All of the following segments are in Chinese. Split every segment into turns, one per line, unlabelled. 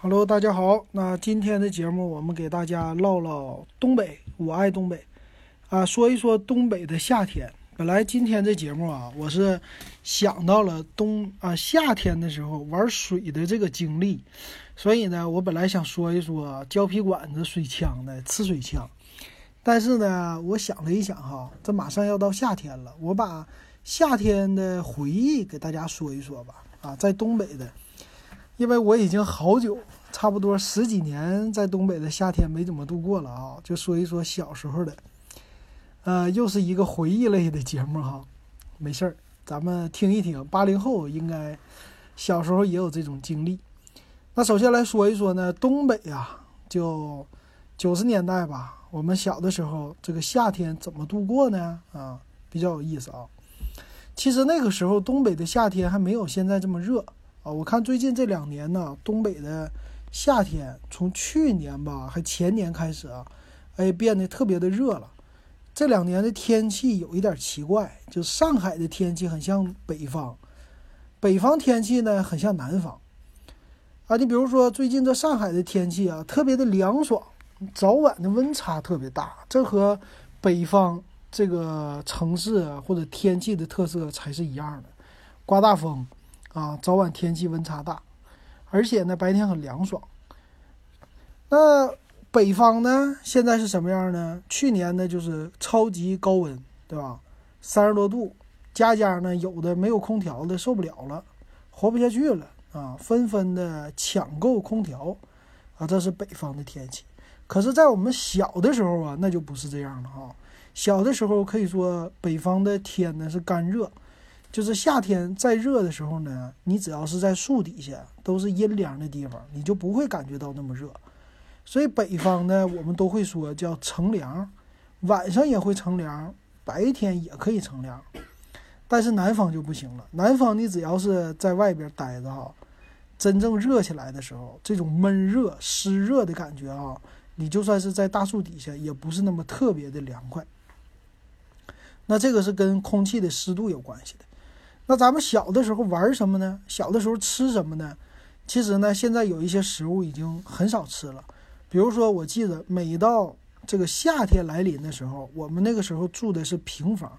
Hello，大家好。那今天的节目，我们给大家唠唠东北。我爱东北，啊，说一说东北的夏天。本来今天这节目啊，我是想到了冬啊夏天的时候玩水的这个经历，所以呢，我本来想说一说胶皮管子、水枪的呲水枪。但是呢，我想了一想哈，这马上要到夏天了，我把夏天的回忆给大家说一说吧。啊，在东北的。因为我已经好久，差不多十几年在东北的夏天没怎么度过了啊，就说一说小时候的，呃，又是一个回忆类的节目哈，没事儿，咱们听一听。八零后应该小时候也有这种经历。那首先来说一说呢，东北呀，就九十年代吧，我们小的时候这个夏天怎么度过呢？啊，比较有意思啊。其实那个时候东北的夏天还没有现在这么热。啊，我看最近这两年呢，东北的夏天从去年吧，还前年开始啊，哎，变得特别的热了。这两年的天气有一点奇怪，就上海的天气很像北方，北方天气呢很像南方。啊，你比如说最近这上海的天气啊，特别的凉爽，早晚的温差特别大，这和北方这个城市或者天气的特色才是一样的，刮大风。啊，早晚天气温差大，而且呢，白天很凉爽。那北方呢，现在是什么样呢？去年呢，就是超级高温，对吧？三十多度，家家呢有的没有空调的受不了了，活不下去了啊，纷纷的抢购空调啊。这是北方的天气。可是，在我们小的时候啊，那就不是这样了哈。小的时候可以说，北方的天呢是干热。就是夏天再热的时候呢，你只要是在树底下，都是阴凉的地方，你就不会感觉到那么热。所以北方呢，我们都会说叫乘凉，晚上也会乘凉，白天也可以乘凉。但是南方就不行了，南方你只要是在外边待着哈，真正热起来的时候，这种闷热、湿热的感觉啊，你就算是在大树底下，也不是那么特别的凉快。那这个是跟空气的湿度有关系的。那咱们小的时候玩什么呢？小的时候吃什么呢？其实呢，现在有一些食物已经很少吃了。比如说，我记得每到这个夏天来临的时候，我们那个时候住的是平房，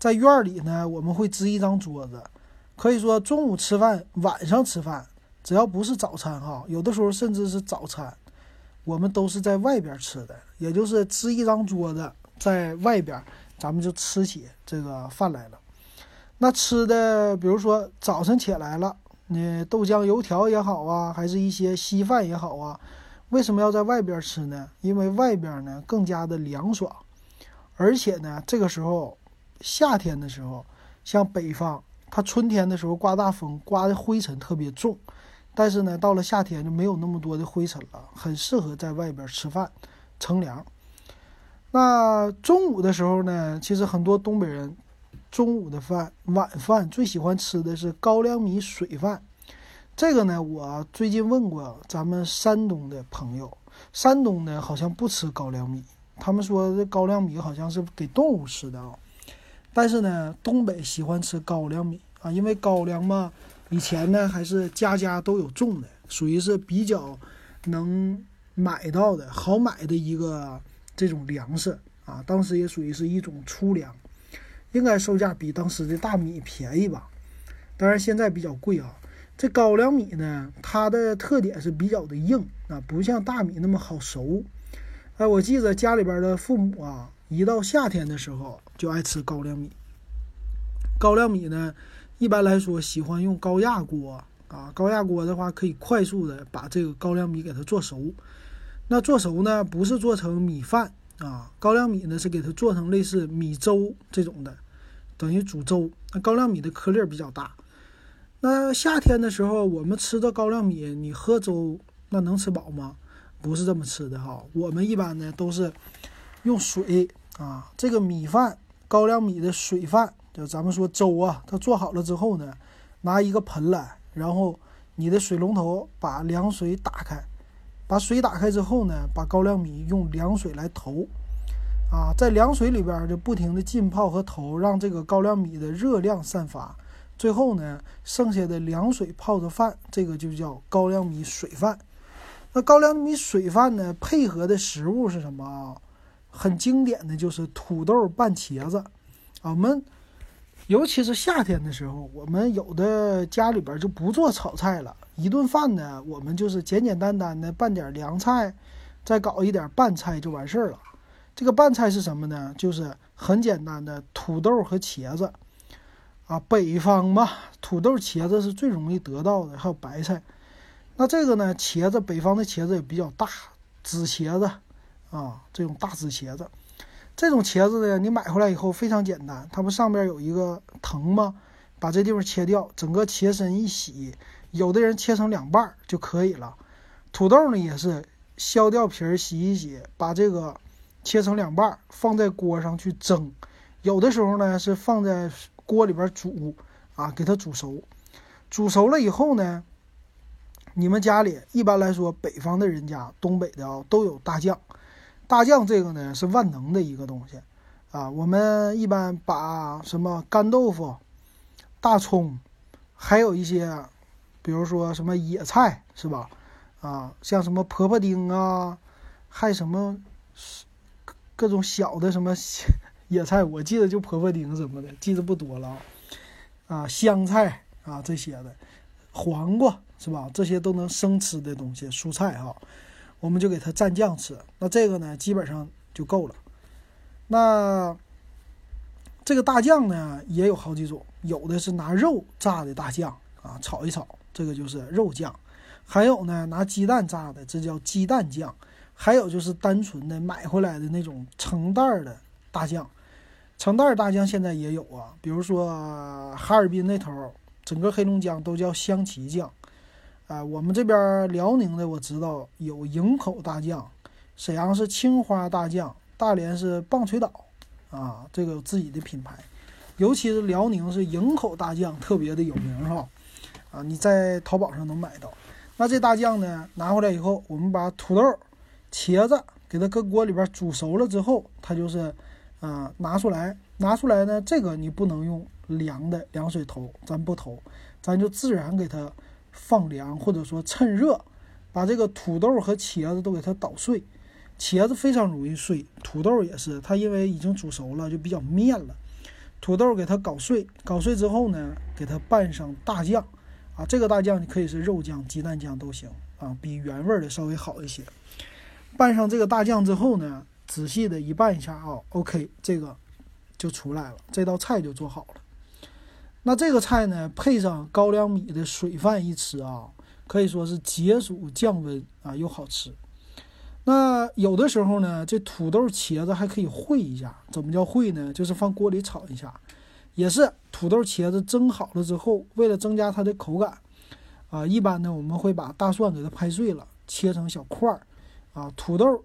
在院里呢，我们会支一张桌子，可以说中午吃饭、晚上吃饭，只要不是早餐哈，有的时候甚至是早餐，我们都是在外边吃的，也就是支一张桌子在外边，咱们就吃起这个饭来了。那吃的，比如说早晨起来了，那豆浆油条也好啊，还是一些稀饭也好啊，为什么要在外边吃呢？因为外边呢更加的凉爽，而且呢这个时候夏天的时候，像北方，它春天的时候刮大风，刮的灰尘特别重，但是呢到了夏天就没有那么多的灰尘了，很适合在外边吃饭乘凉。那中午的时候呢，其实很多东北人。中午的饭，晚饭最喜欢吃的是高粱米水饭。这个呢，我最近问过咱们山东的朋友，山东呢好像不吃高粱米，他们说这高粱米好像是给动物吃的啊。但是呢，东北喜欢吃高粱米啊，因为高粱嘛，以前呢还是家家都有种的，属于是比较能买到的好买的一个这种粮食啊，当时也属于是一种粗粮。应该售价比当时的大米便宜吧，当然现在比较贵啊。这高粱米呢，它的特点是比较的硬啊，不像大米那么好熟。哎，我记得家里边的父母啊，一到夏天的时候就爱吃高粱米。高粱米呢，一般来说喜欢用高压锅啊，高压锅的话可以快速的把这个高粱米给它做熟。那做熟呢，不是做成米饭啊，高粱米呢是给它做成类似米粥这种的。等于煮粥，那高粱米的颗粒比较大。那夏天的时候，我们吃的高粱米，你喝粥，那能吃饱吗？不是这么吃的哈。我们一般呢都是用水啊，这个米饭，高粱米的水饭，就咱们说粥啊，它做好了之后呢，拿一个盆来，然后你的水龙头把凉水打开，把水打开之后呢，把高粱米用凉水来投。啊，在凉水里边就不停的浸泡和投，让这个高粱米的热量散发，最后呢，剩下的凉水泡着饭，这个就叫高粱米水饭。那高粱米水饭呢，配合的食物是什么啊？很经典的就是土豆拌茄子。我们尤其是夏天的时候，我们有的家里边就不做炒菜了，一顿饭呢，我们就是简简单单的拌点凉菜，再搞一点拌菜就完事儿了。这个拌菜是什么呢？就是很简单的土豆和茄子啊。北方嘛，土豆、茄子是最容易得到的，还有白菜。那这个呢，茄子，北方的茄子也比较大，紫茄子啊，这种大紫茄子。这种茄子呢，你买回来以后非常简单，它不上边有一个藤吗？把这地方切掉，整个茄身一洗，有的人切成两半就可以了。土豆呢也是削掉皮儿，洗一洗，把这个。切成两半，放在锅上去蒸。有的时候呢是放在锅里边煮，啊，给它煮熟。煮熟了以后呢，你们家里一般来说，北方的人家、东北的啊都有大酱。大酱这个呢是万能的一个东西，啊，我们一般把什么干豆腐、大葱，还有一些，比如说什么野菜，是吧？啊，像什么婆婆丁啊，还什么。各种小的什么 野菜，我记得就婆婆丁什么的，记得不多了啊。啊，香菜啊这些的，黄瓜是吧？这些都能生吃的东西，蔬菜哈，我们就给它蘸酱吃。那这个呢，基本上就够了。那这个大酱呢，也有好几种，有的是拿肉炸的大酱啊，炒一炒，这个就是肉酱；还有呢，拿鸡蛋炸的，这叫鸡蛋酱。还有就是单纯的买回来的那种成袋儿的大酱，成袋儿大酱现在也有啊。比如说哈尔滨那头，整个黑龙江都叫香旗酱，啊，我们这边辽宁的我知道有营口大酱，沈阳是青花大酱，大连是棒槌岛，啊，这个有自己的品牌，尤其是辽宁是营口大酱特别的有名哈，啊，你在淘宝上能买到。那这大酱呢，拿回来以后，我们把土豆。茄子给它搁锅里边煮熟了之后，它就是，啊，拿出来，拿出来呢，这个你不能用凉的凉水投，咱不投，咱就自然给它放凉，或者说趁热，把这个土豆和茄子都给它捣碎。茄子非常容易碎，土豆也是，它因为已经煮熟了，就比较面了。土豆给它搞碎，搞碎之后呢，给它拌上大酱，啊，这个大酱你可以是肉酱、鸡蛋酱都行，啊，比原味的稍微好一些。拌上这个大酱之后呢，仔细的一拌一下啊，OK，这个就出来了，这道菜就做好了。那这个菜呢，配上高粱米的水饭一吃啊，可以说是解暑降温啊，又好吃。那有的时候呢，这土豆、茄子还可以烩一下，怎么叫烩呢？就是放锅里炒一下，也是土豆、茄子蒸好了之后，为了增加它的口感啊，一般呢我们会把大蒜给它拍碎了，切成小块儿。啊，土豆、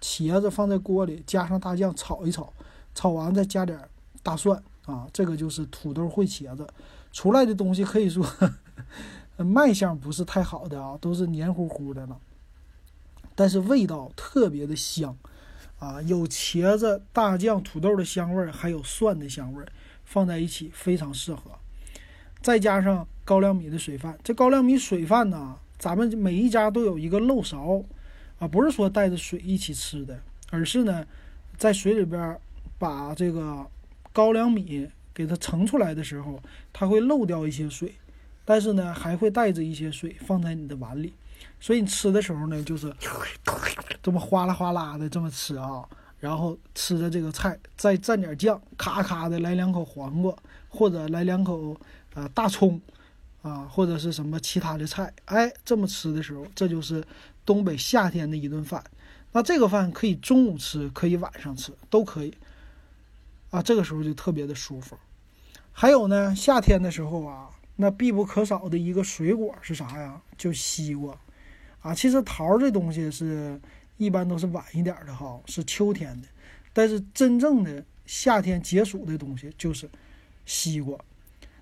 茄子放在锅里，加上大酱炒一炒，炒完再加点大蒜啊，这个就是土豆烩茄子出来的东西，可以说 卖相不是太好的啊，都是黏糊糊的了，但是味道特别的香啊，有茄子、大酱、土豆的香味儿，还有蒜的香味儿，放在一起非常适合。再加上高粱米的水饭，这高粱米水饭呢，咱们每一家都有一个漏勺。啊，不是说带着水一起吃的，而是呢，在水里边把这个高粱米给它盛出来的时候，它会漏掉一些水，但是呢，还会带着一些水放在你的碗里，所以你吃的时候呢，就是这么哗啦哗啦的这么吃啊，然后吃着这个菜，再蘸点酱，咔咔的来两口黄瓜，或者来两口啊大葱，啊或者是什么其他的菜，哎，这么吃的时候，这就是。东北夏天的一顿饭，那这个饭可以中午吃，可以晚上吃，都可以。啊，这个时候就特别的舒服。还有呢，夏天的时候啊，那必不可少的一个水果是啥呀？就西瓜。啊，其实桃这东西是一般都是晚一点的哈，是秋天的。但是真正的夏天解暑的东西就是西瓜。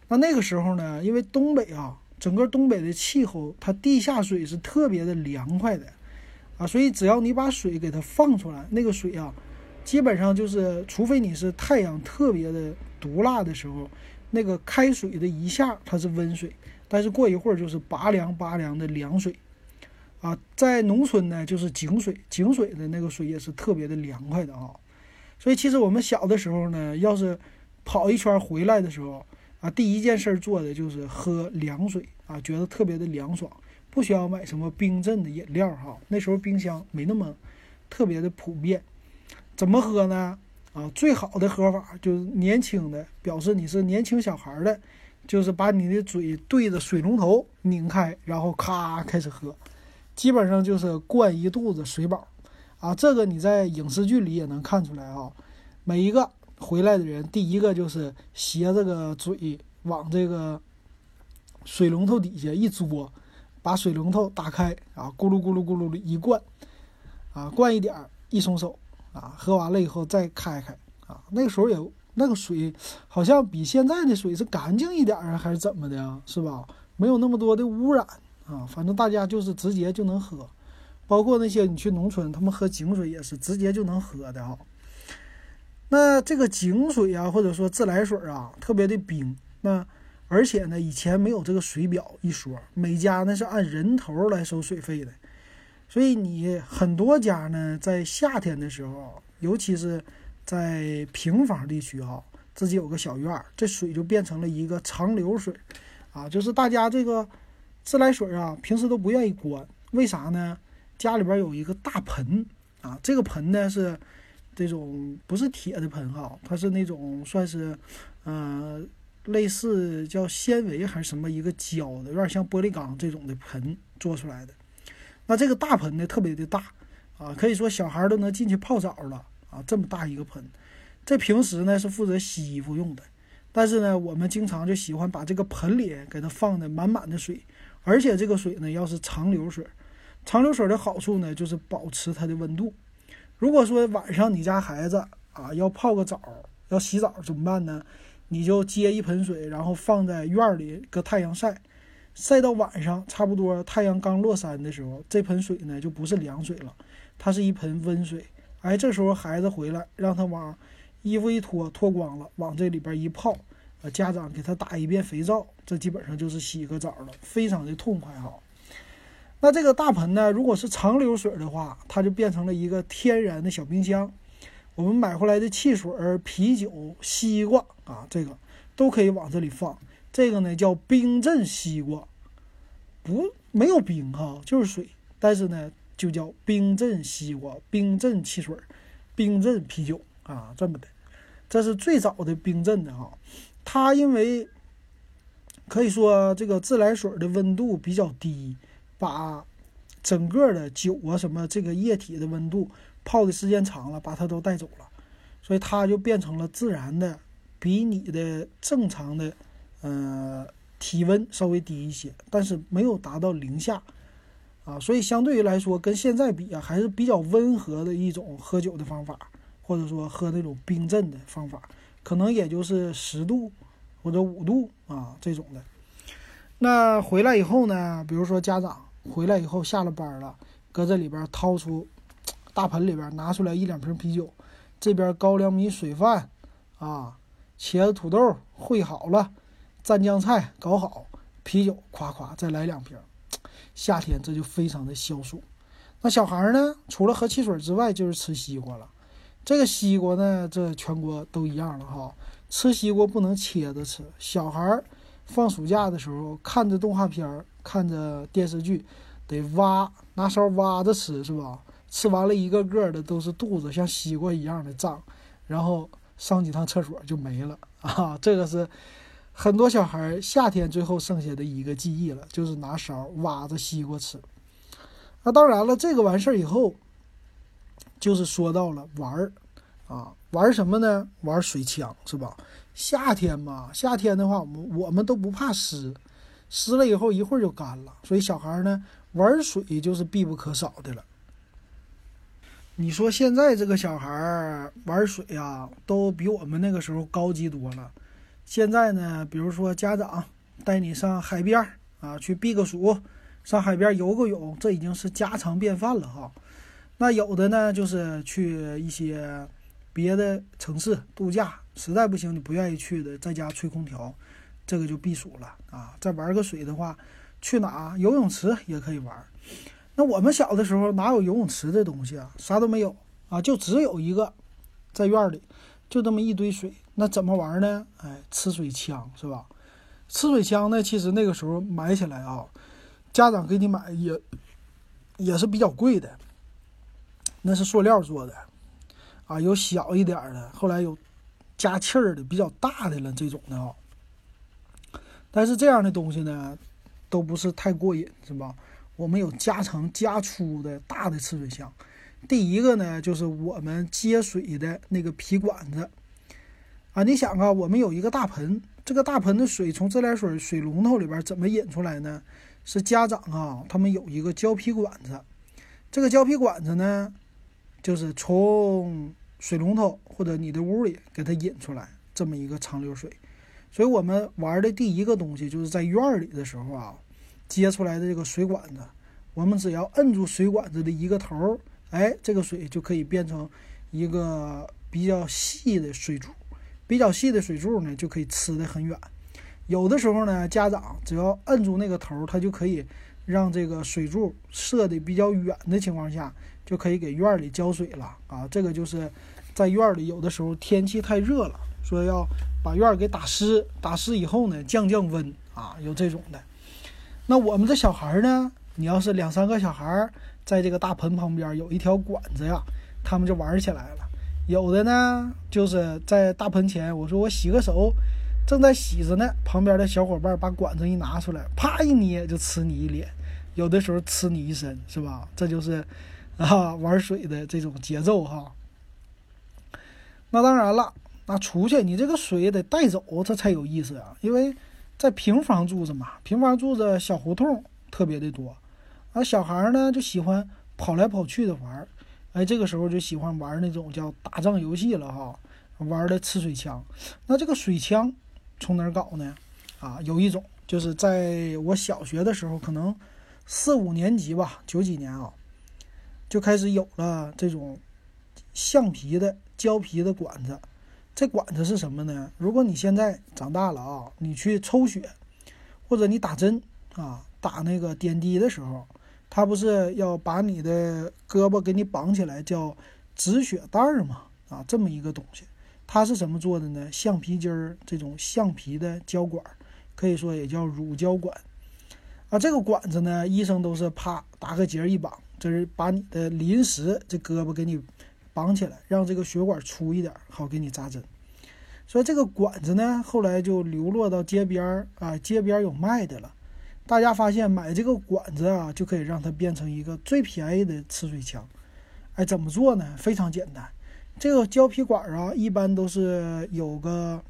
那那个时候呢，因为东北啊。整个东北的气候，它地下水是特别的凉快的，啊，所以只要你把水给它放出来，那个水啊，基本上就是，除非你是太阳特别的毒辣的时候，那个开水的一下它是温水，但是过一会儿就是拔凉拔凉的凉水，啊，在农村呢，就是井水，井水的那个水也是特别的凉快的啊。所以其实我们小的时候呢，要是跑一圈回来的时候啊，第一件事做的就是喝凉水啊，觉得特别的凉爽，不需要买什么冰镇的饮料哈。那时候冰箱没那么特别的普遍，怎么喝呢？啊，最好的喝法就是年轻的，表示你是年轻小孩的，就是把你的嘴对着水龙头拧开，然后咔开始喝。基本上就是灌一肚子水饱，啊，这个你在影视剧里也能看出来啊。每一个回来的人，第一个就是斜着个嘴往这个水龙头底下一嘬，把水龙头打开啊，咕噜咕噜咕噜的一灌，啊，灌一点儿，一松手，啊，喝完了以后再开开，啊，那个时候也那个水好像比现在的水是干净一点啊，还是怎么的？是吧？没有那么多的污染。啊，反正大家就是直接就能喝，包括那些你去农村，他们喝井水也是直接就能喝的哈。那这个井水啊，或者说自来水啊，特别的冰。那而且呢，以前没有这个水表一说，每家呢是按人头来收水费的，所以你很多家呢在夏天的时候，尤其是在平房地区哈，自己有个小院儿，这水就变成了一个长流水，啊，就是大家这个。自来水啊，平时都不愿意关，为啥呢？家里边有一个大盆啊，这个盆呢是这种不是铁的盆哈，它是那种算是，呃，类似叫纤维还是什么一个胶的，有点像玻璃钢这种的盆做出来的。那这个大盆呢特别的大啊，可以说小孩都能进去泡澡了啊，这么大一个盆。这平时呢是负责洗衣服用的，但是呢我们经常就喜欢把这个盆里给它放的满满的水。而且这个水呢，要是长流水，长流水的好处呢，就是保持它的温度。如果说晚上你家孩子啊要泡个澡，要洗澡怎么办呢？你就接一盆水，然后放在院里搁太阳晒，晒到晚上差不多太阳刚落山的时候，这盆水呢就不是凉水了，它是一盆温水。哎，这时候孩子回来，让他往衣服一脱，脱光了，往这里边一泡。呃，家长给他打一遍肥皂，这基本上就是洗个澡了，非常的痛快哈。那这个大盆呢，如果是长流水的话，它就变成了一个天然的小冰箱。我们买回来的汽水、啤酒、西瓜啊，这个都可以往这里放。这个呢叫冰镇西瓜，不没有冰哈，就是水，但是呢就叫冰镇西瓜、冰镇汽水、冰镇啤酒啊，这么的。这是最早的冰镇的哈。它因为可以说这个自来水的温度比较低，把整个的酒啊什么这个液体的温度泡的时间长了，把它都带走了，所以它就变成了自然的，比你的正常的呃体温稍微低一些，但是没有达到零下啊，所以相对于来说跟现在比啊还是比较温和的一种喝酒的方法，或者说喝那种冰镇的方法。可能也就是十度或者五度啊这种的。那回来以后呢，比如说家长回来以后下了班了，搁这里边掏出大盆里边拿出来一两瓶啤酒，这边高粱米水饭啊，茄子土豆烩好了，蘸酱菜搞好，啤酒夸夸再来两瓶。夏天这就非常的消暑。那小孩呢，除了喝汽水之外，就是吃西瓜了。这个西瓜呢，这全国都一样了哈。吃西瓜不能切着吃，小孩儿放暑假的时候看着动画片儿、看着电视剧，得挖拿勺挖着吃，是吧？吃完了一个个的都是肚子像西瓜一样的胀，然后上几趟厕所就没了 啊。这个是很多小孩夏天最后剩下的一个记忆了，就是拿勺挖着西瓜吃。那当然了，这个完事儿以后。就是说到了玩儿，啊，玩什么呢？玩水枪是吧？夏天嘛，夏天的话，我们我们都不怕湿，湿了以后一会儿就干了，所以小孩呢玩水就是必不可少的了。你说现在这个小孩玩水呀，都比我们那个时候高级多了。现在呢，比如说家长带你上海边啊去避个暑，上海边游个泳，这已经是家常便饭了哈。那有的呢，就是去一些别的城市度假，实在不行你不愿意去的，在家吹空调，这个就避暑了啊。再玩个水的话，去哪游泳池也可以玩。那我们小的时候哪有游泳池这东西啊？啥都没有啊，就只有一个在院里，就这么一堆水。那怎么玩呢？哎，吃水枪是吧？吃水枪呢，其实那个时候买起来啊，家长给你买也也是比较贵的。那是塑料做的，啊，有小一点的，后来有加气儿的，比较大的了这种的啊。但是这样的东西呢，都不是太过瘾，是吧？我们有加长加粗的大的吃水箱。第一个呢，就是我们接水的那个皮管子啊。你想啊，我们有一个大盆，这个大盆的水从自来水水龙头里边怎么引出来呢？是家长啊，他们有一个胶皮管子。这个胶皮管子呢，就是从水龙头或者你的屋里给它引出来这么一个长流水。所以我们玩的第一个东西就是在院里的时候啊。接出来的这个水管子，我们只要摁住水管子的一个头，哎，这个水就可以变成一个比较细的水柱，比较细的水柱呢，就可以吃的很远。有的时候呢，家长只要摁住那个头，他就可以让这个水柱射的比较远的情况下，就可以给院里浇水了啊。这个就是在院里有的时候天气太热了，说要把院给打湿，打湿以后呢，降降温啊，有这种的。那我们这小孩呢？你要是两三个小孩在这个大盆旁边有一条管子呀，他们就玩起来了。有的呢，就是在大盆前，我说我洗个手，正在洗着呢，旁边的小伙伴把管子一拿出来，啪一捏就呲你一脸，有的时候呲你一身，是吧？这就是 啊玩水的这种节奏哈。那当然了，那出去你这个水得带走，这才有意思啊，因为。在平房住着嘛，平房住着小胡同特别的多，啊，小孩呢就喜欢跑来跑去的玩，哎，这个时候就喜欢玩那种叫打仗游戏了哈，玩的吃水枪。那这个水枪从哪搞呢？啊，有一种就是在我小学的时候，可能四五年级吧，九几年啊，就开始有了这种橡皮的胶皮的管子。这管子是什么呢？如果你现在长大了啊，你去抽血，或者你打针啊，打那个点滴的时候，他不是要把你的胳膊给你绑起来，叫止血带儿嘛？啊，这么一个东西，它是什么做的呢？橡皮筋儿这种橡皮的胶管，可以说也叫乳胶管啊。这个管子呢，医生都是啪打个结一绑，这是把你的临时这胳膊给你。绑起来，让这个血管粗一点，好给你扎针。说这个管子呢，后来就流落到街边儿啊，街边有卖的了。大家发现买这个管子啊，就可以让它变成一个最便宜的吃水枪。哎，怎么做呢？非常简单。这个胶皮管啊，一般都是有个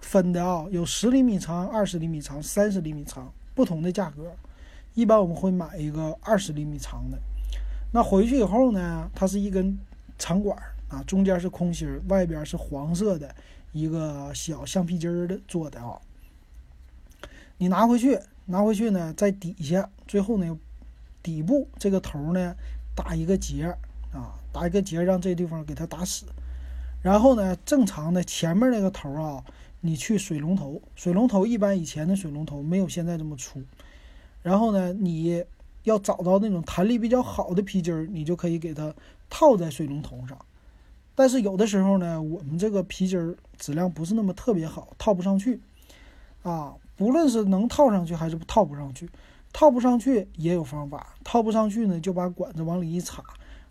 分的啊，有十厘米长、二十厘米长、三十厘米长，不同的价格。一般我们会买一个二十厘米长的。那回去以后呢，它是一根。长管儿啊，中间是空心儿，外边是黄色的一个小橡皮筋儿的做的啊。你拿回去，拿回去呢，在底下最后呢，底部这个头呢打一个结啊，打一个结，让这地方给它打死。然后呢，正常的前面那个头啊，你去水龙头，水龙头一般以前的水龙头没有现在这么粗。然后呢，你要找到那种弹力比较好的皮筋儿，你就可以给它。套在水龙头上，但是有的时候呢，我们这个皮筋儿质量不是那么特别好，套不上去。啊，不论是能套上去还是套不上去，套不上去也有方法。套不上去呢，就把管子往里一插，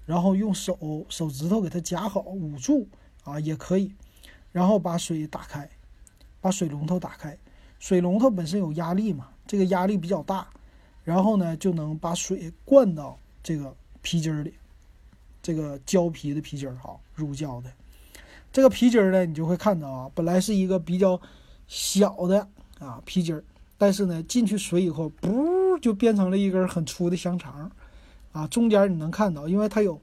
然后用手手指头给它夹好捂住啊，也可以。然后把水打开，把水龙头打开，水龙头本身有压力嘛，这个压力比较大，然后呢就能把水灌到这个皮筋儿里。这个胶皮的皮筋儿哈，乳胶的这个皮筋儿呢，你就会看到啊，本来是一个比较小的啊皮筋儿，但是呢进去水以后，不就变成了一根很粗的香肠啊。中间你能看到，因为它有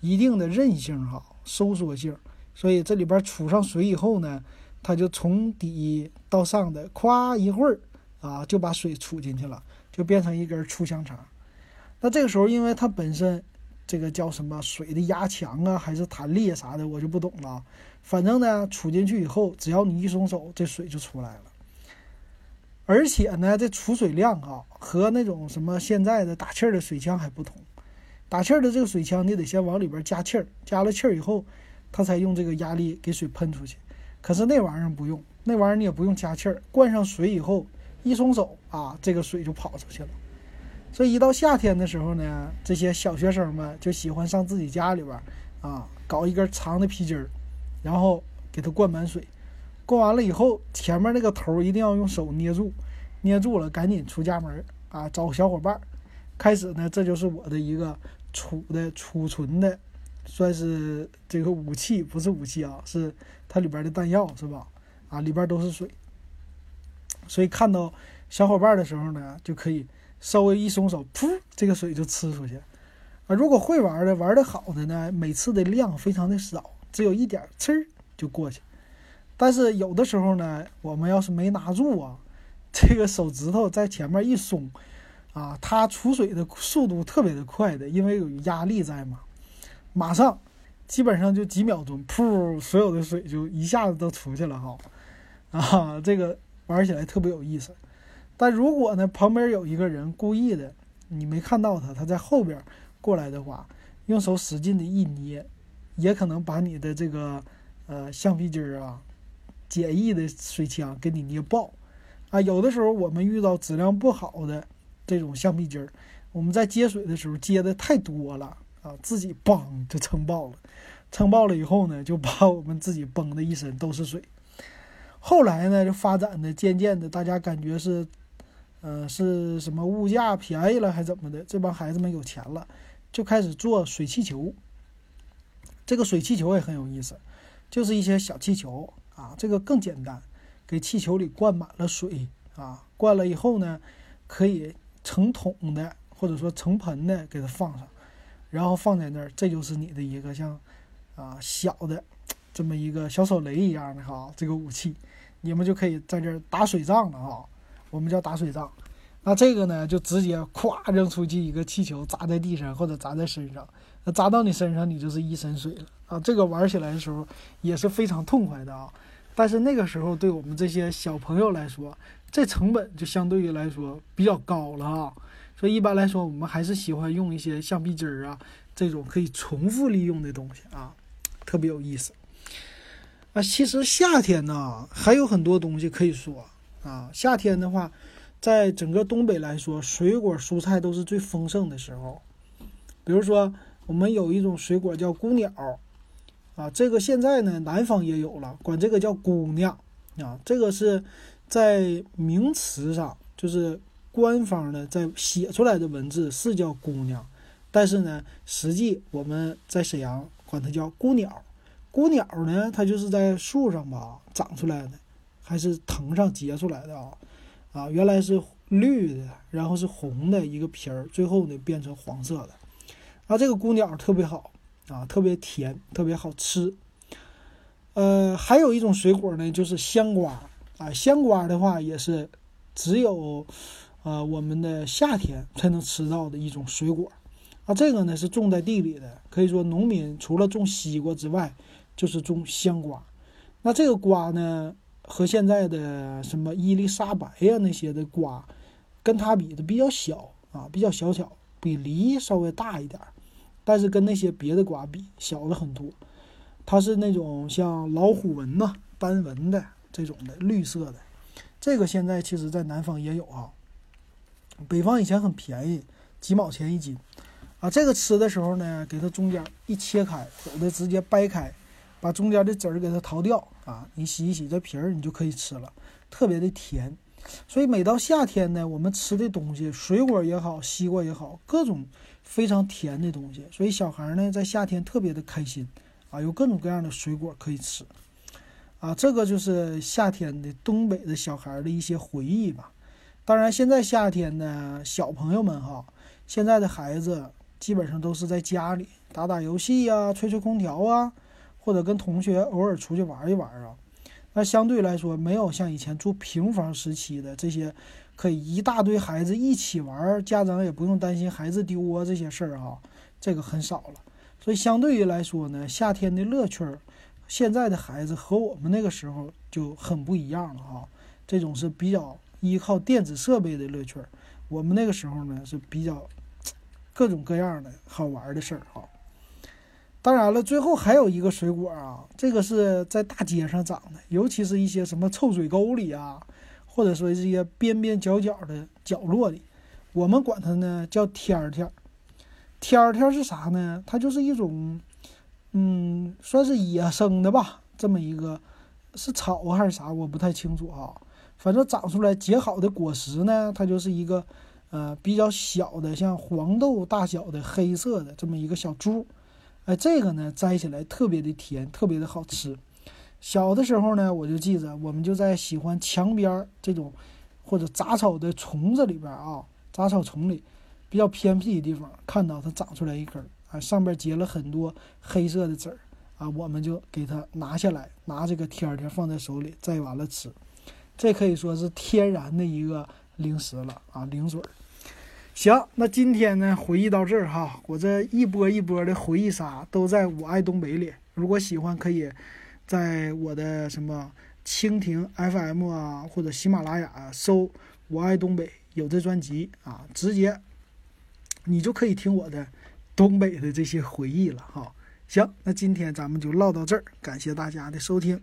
一定的韧性哈，收缩性，所以这里边储上水以后呢，它就从底到上的咵一会儿啊，就把水储进去了，就变成一根粗香肠。那这个时候，因为它本身。这个叫什么水的压强啊，还是弹力啥的，我就不懂了。反正呢，杵进去以后，只要你一松手，这水就出来了。而且呢，这储水量啊，和那种什么现在的打气的水枪还不同。打气的这个水枪，你得先往里边加气儿，加了气儿以后，它才用这个压力给水喷出去。可是那玩意儿不用，那玩意儿你也不用加气儿，灌上水以后，一松手啊，这个水就跑出去了。所以一到夏天的时候呢，这些小学生们就喜欢上自己家里边啊，搞一根长的皮筋儿，然后给它灌满水。灌完了以后，前面那个头一定要用手捏住，捏住了赶紧出家门啊，找小伙伴。开始呢，这就是我的一个。储的储存的，算是这个武器，不是武器啊，是它里边的弹药，是吧？啊，里边都是水，所以看到小伙伴的时候呢，就可以稍微一松手，噗，这个水就呲出去。啊，如果会玩的，玩的好的呢，每次的量非常的少，只有一点，呲就过去。但是有的时候呢，我们要是没拿住啊，这个手指头在前面一松。啊，它出水的速度特别的快的，因为有压力在嘛，马上基本上就几秒钟，噗，所有的水就一下子都出去了哈。啊，这个玩起来特别有意思。但如果呢，旁边有一个人故意的，你没看到他，他在后边过来的话，用手使劲的一捏，也可能把你的这个呃橡皮筋儿啊，简易的水枪给你捏爆。啊，有的时候我们遇到质量不好的。这种橡皮筋儿，我们在接水的时候接的太多了啊，自己嘣就撑爆了，撑爆了以后呢，就把我们自己崩的一身都是水。后来呢，就发展的渐渐的，大家感觉是，呃，是什么物价便宜了还怎么的？这帮孩子们有钱了，就开始做水气球。这个水气球也很有意思，就是一些小气球啊，这个更简单，给气球里灌满了水啊，灌了以后呢，可以。成桶的，或者说成盆的，给它放上，然后放在那儿，这就是你的一个像啊小的这么一个小手雷一样的哈，这个武器，你们就可以在这儿打水仗了哈。我们叫打水仗。那这个呢，就直接咵扔出去一个气球，砸在地上或者砸在身上，那砸到你身上，你就是一身水了啊。这个玩起来的时候也是非常痛快的啊。但是那个时候对我们这些小朋友来说，这成本就相对于来说比较高了啊，所以一般来说，我们还是喜欢用一些橡皮筋儿啊，这种可以重复利用的东西啊，特别有意思。啊，其实夏天呢还有很多东西可以说啊，夏天的话，在整个东北来说，水果蔬菜都是最丰盛的时候。比如说，我们有一种水果叫姑鸟，啊，这个现在呢南方也有了，管这个叫姑娘啊，这个是。在名词上，就是官方的在写出来的文字是叫姑娘，但是呢，实际我们在沈阳管它叫孤鸟。孤鸟呢，它就是在树上吧长出来的，还是藤上结出来的啊？啊，原来是绿的，然后是红的一个皮儿，最后呢变成黄色的。啊，这个姑鸟特别好啊，特别甜，特别好吃。呃，还有一种水果呢，就是香瓜。啊，香瓜的话也是只有，呃，我们的夏天才能吃到的一种水果。啊，这个呢是种在地里的，可以说农民除了种西瓜之外，就是种香瓜。那这个瓜呢，和现在的什么伊丽莎白呀那些的瓜，跟它比的比较小啊，比较小巧，比梨稍微大一点，但是跟那些别的瓜比小了很多。它是那种像老虎纹呐、斑纹的。这种的绿色的，这个现在其实在南方也有啊。北方以前很便宜，几毛钱一斤啊。这个吃的时候呢，给它中间一切开，有的直接掰开，把中间的籽儿给它掏掉啊。你洗一洗这皮儿，你就可以吃了，特别的甜。所以每到夏天呢，我们吃的东西，水果也好，西瓜也好，各种非常甜的东西。所以小孩呢，在夏天特别的开心啊，有各种各样的水果可以吃。啊，这个就是夏天的东北的小孩的一些回忆吧。当然，现在夏天呢，小朋友们哈，现在的孩子基本上都是在家里打打游戏呀、吹吹空调啊，或者跟同学偶尔出去玩一玩啊。那相对来说，没有像以前住平房时期的这些可以一大堆孩子一起玩，家长也不用担心孩子丢啊这些事儿啊，这个很少了。所以相对于来说呢，夏天的乐趣儿。现在的孩子和我们那个时候就很不一样了哈，这种是比较依靠电子设备的乐趣儿。我们那个时候呢是比较 各种各样的好玩的事儿哈。当然了，最后还有一个水果啊，这个是在大街上长的，尤其是一些什么臭水沟里啊，或者说这些边边角角的角落里，我们管它呢叫天儿天儿。天儿天儿是啥呢？它就是一种，嗯，算是野生的吧，这么一个是草还是啥，我不太清楚啊。反正长出来结好的果实呢，它就是一个呃比较小的，像黄豆大小的黑色的这么一个小珠。哎，这个呢，摘起来特别的甜，特别的好吃。小的时候呢，我就记着，我们就在喜欢墙边儿这种或者杂草的丛子里边啊，杂草丛里比较偏僻的地方，看到它长出来一根儿啊，上边结了很多黑色的籽儿啊，我们就给它拿下来，拿这个天天放在手里摘完了吃。这可以说是天然的一个零食了啊，零嘴儿。行，那今天呢，回忆到这儿哈，我这一波一波的回忆杀都在我爱东北里。如果喜欢，可以在我的什么蜻蜓 FM 啊，或者喜马拉雅搜“我爱东北”，有这专辑啊，直接你就可以听我的东北的这些回忆了哈。行，那今天咱们就唠到这儿，感谢大家的收听。